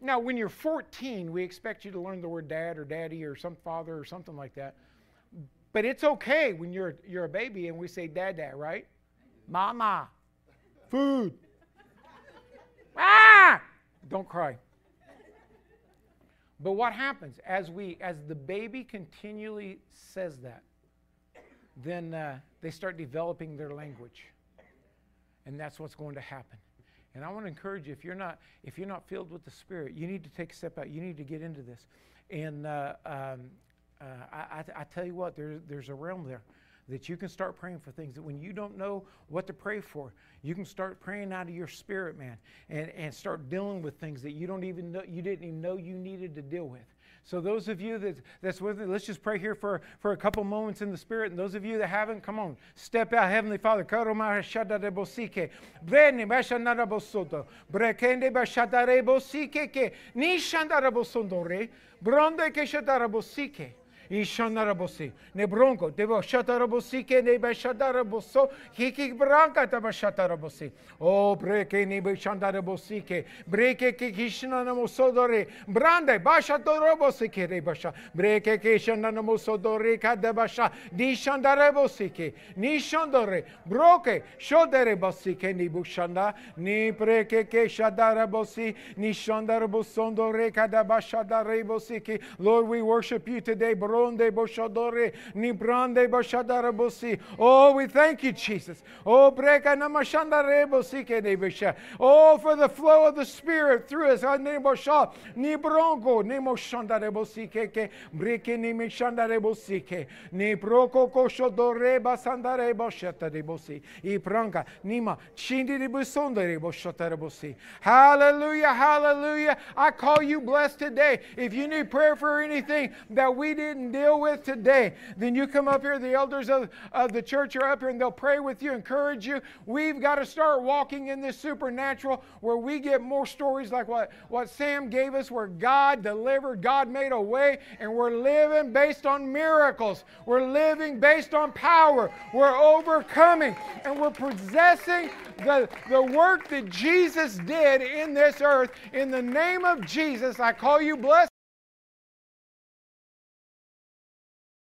Now, when you're 14, we expect you to learn the word dad or daddy or some father or something like that. But it's okay when you're, you're a baby and we say dad, dad, right? Mama, food. ah! Don't cry. But what happens as we as the baby continually says that, then uh, they start developing their language, and that's what's going to happen. And I want to encourage you if you're not if you're not filled with the Spirit, you need to take a step out. You need to get into this. And uh, um, uh, I, I, tell you what, there's, there's a realm there that you can start praying for things that when you don't know what to pray for, you can start praying out of your spirit, man, and, and start dealing with things that you don't even know, you didn't even know you needed to deal with. So those of you that, that's with me, let's just pray here for, for a couple moments in the Spirit. And those of you that haven't, come on, step out. Heavenly Father, bronde ke Ishanarabosi. Nebrongo, Devo Shatarabosi, Neba Shataraboso, Hiki Branca Taba Shatarabosi. Oh, breke Neba Shandarabosi, breke Kishanamosodore, Brande, Bashatorobosi, Rebasha, breke Kishanamosodore, Kadabasha, Nishandarabosi, Nishandore, Broke, Shodere Bosike, Nibushanda, Ni breke Shadarabosi, Nishandarabosondore, Kadabashadarebosiki. Lord, we worship you today, bro. Oh, we thank you, Jesus. Oh, breka namashandarebosi ke debesha. Oh, for the flow of the Spirit through us. Ni bosha, ni bronco, ni moshandarebosi ke ke, breke ni mishandarebosi ke, ni broko koshodore basandare boshatarebosi. I pranka, nima, chindi de busondare boshatarebosi. Hallelujah, hallelujah. I call you blessed today. If you need prayer for anything that we didn't deal with today, then you come up here. The elders of, of the church are up here and they'll pray with you, encourage you. We've got to start walking in this supernatural where we get more stories like what, what Sam gave us, where God delivered, God made a way, and we're living based on miracles. We're living based on power. We're overcoming and we're possessing the, the work that Jesus did in this earth. In the name of Jesus, I call you blessed.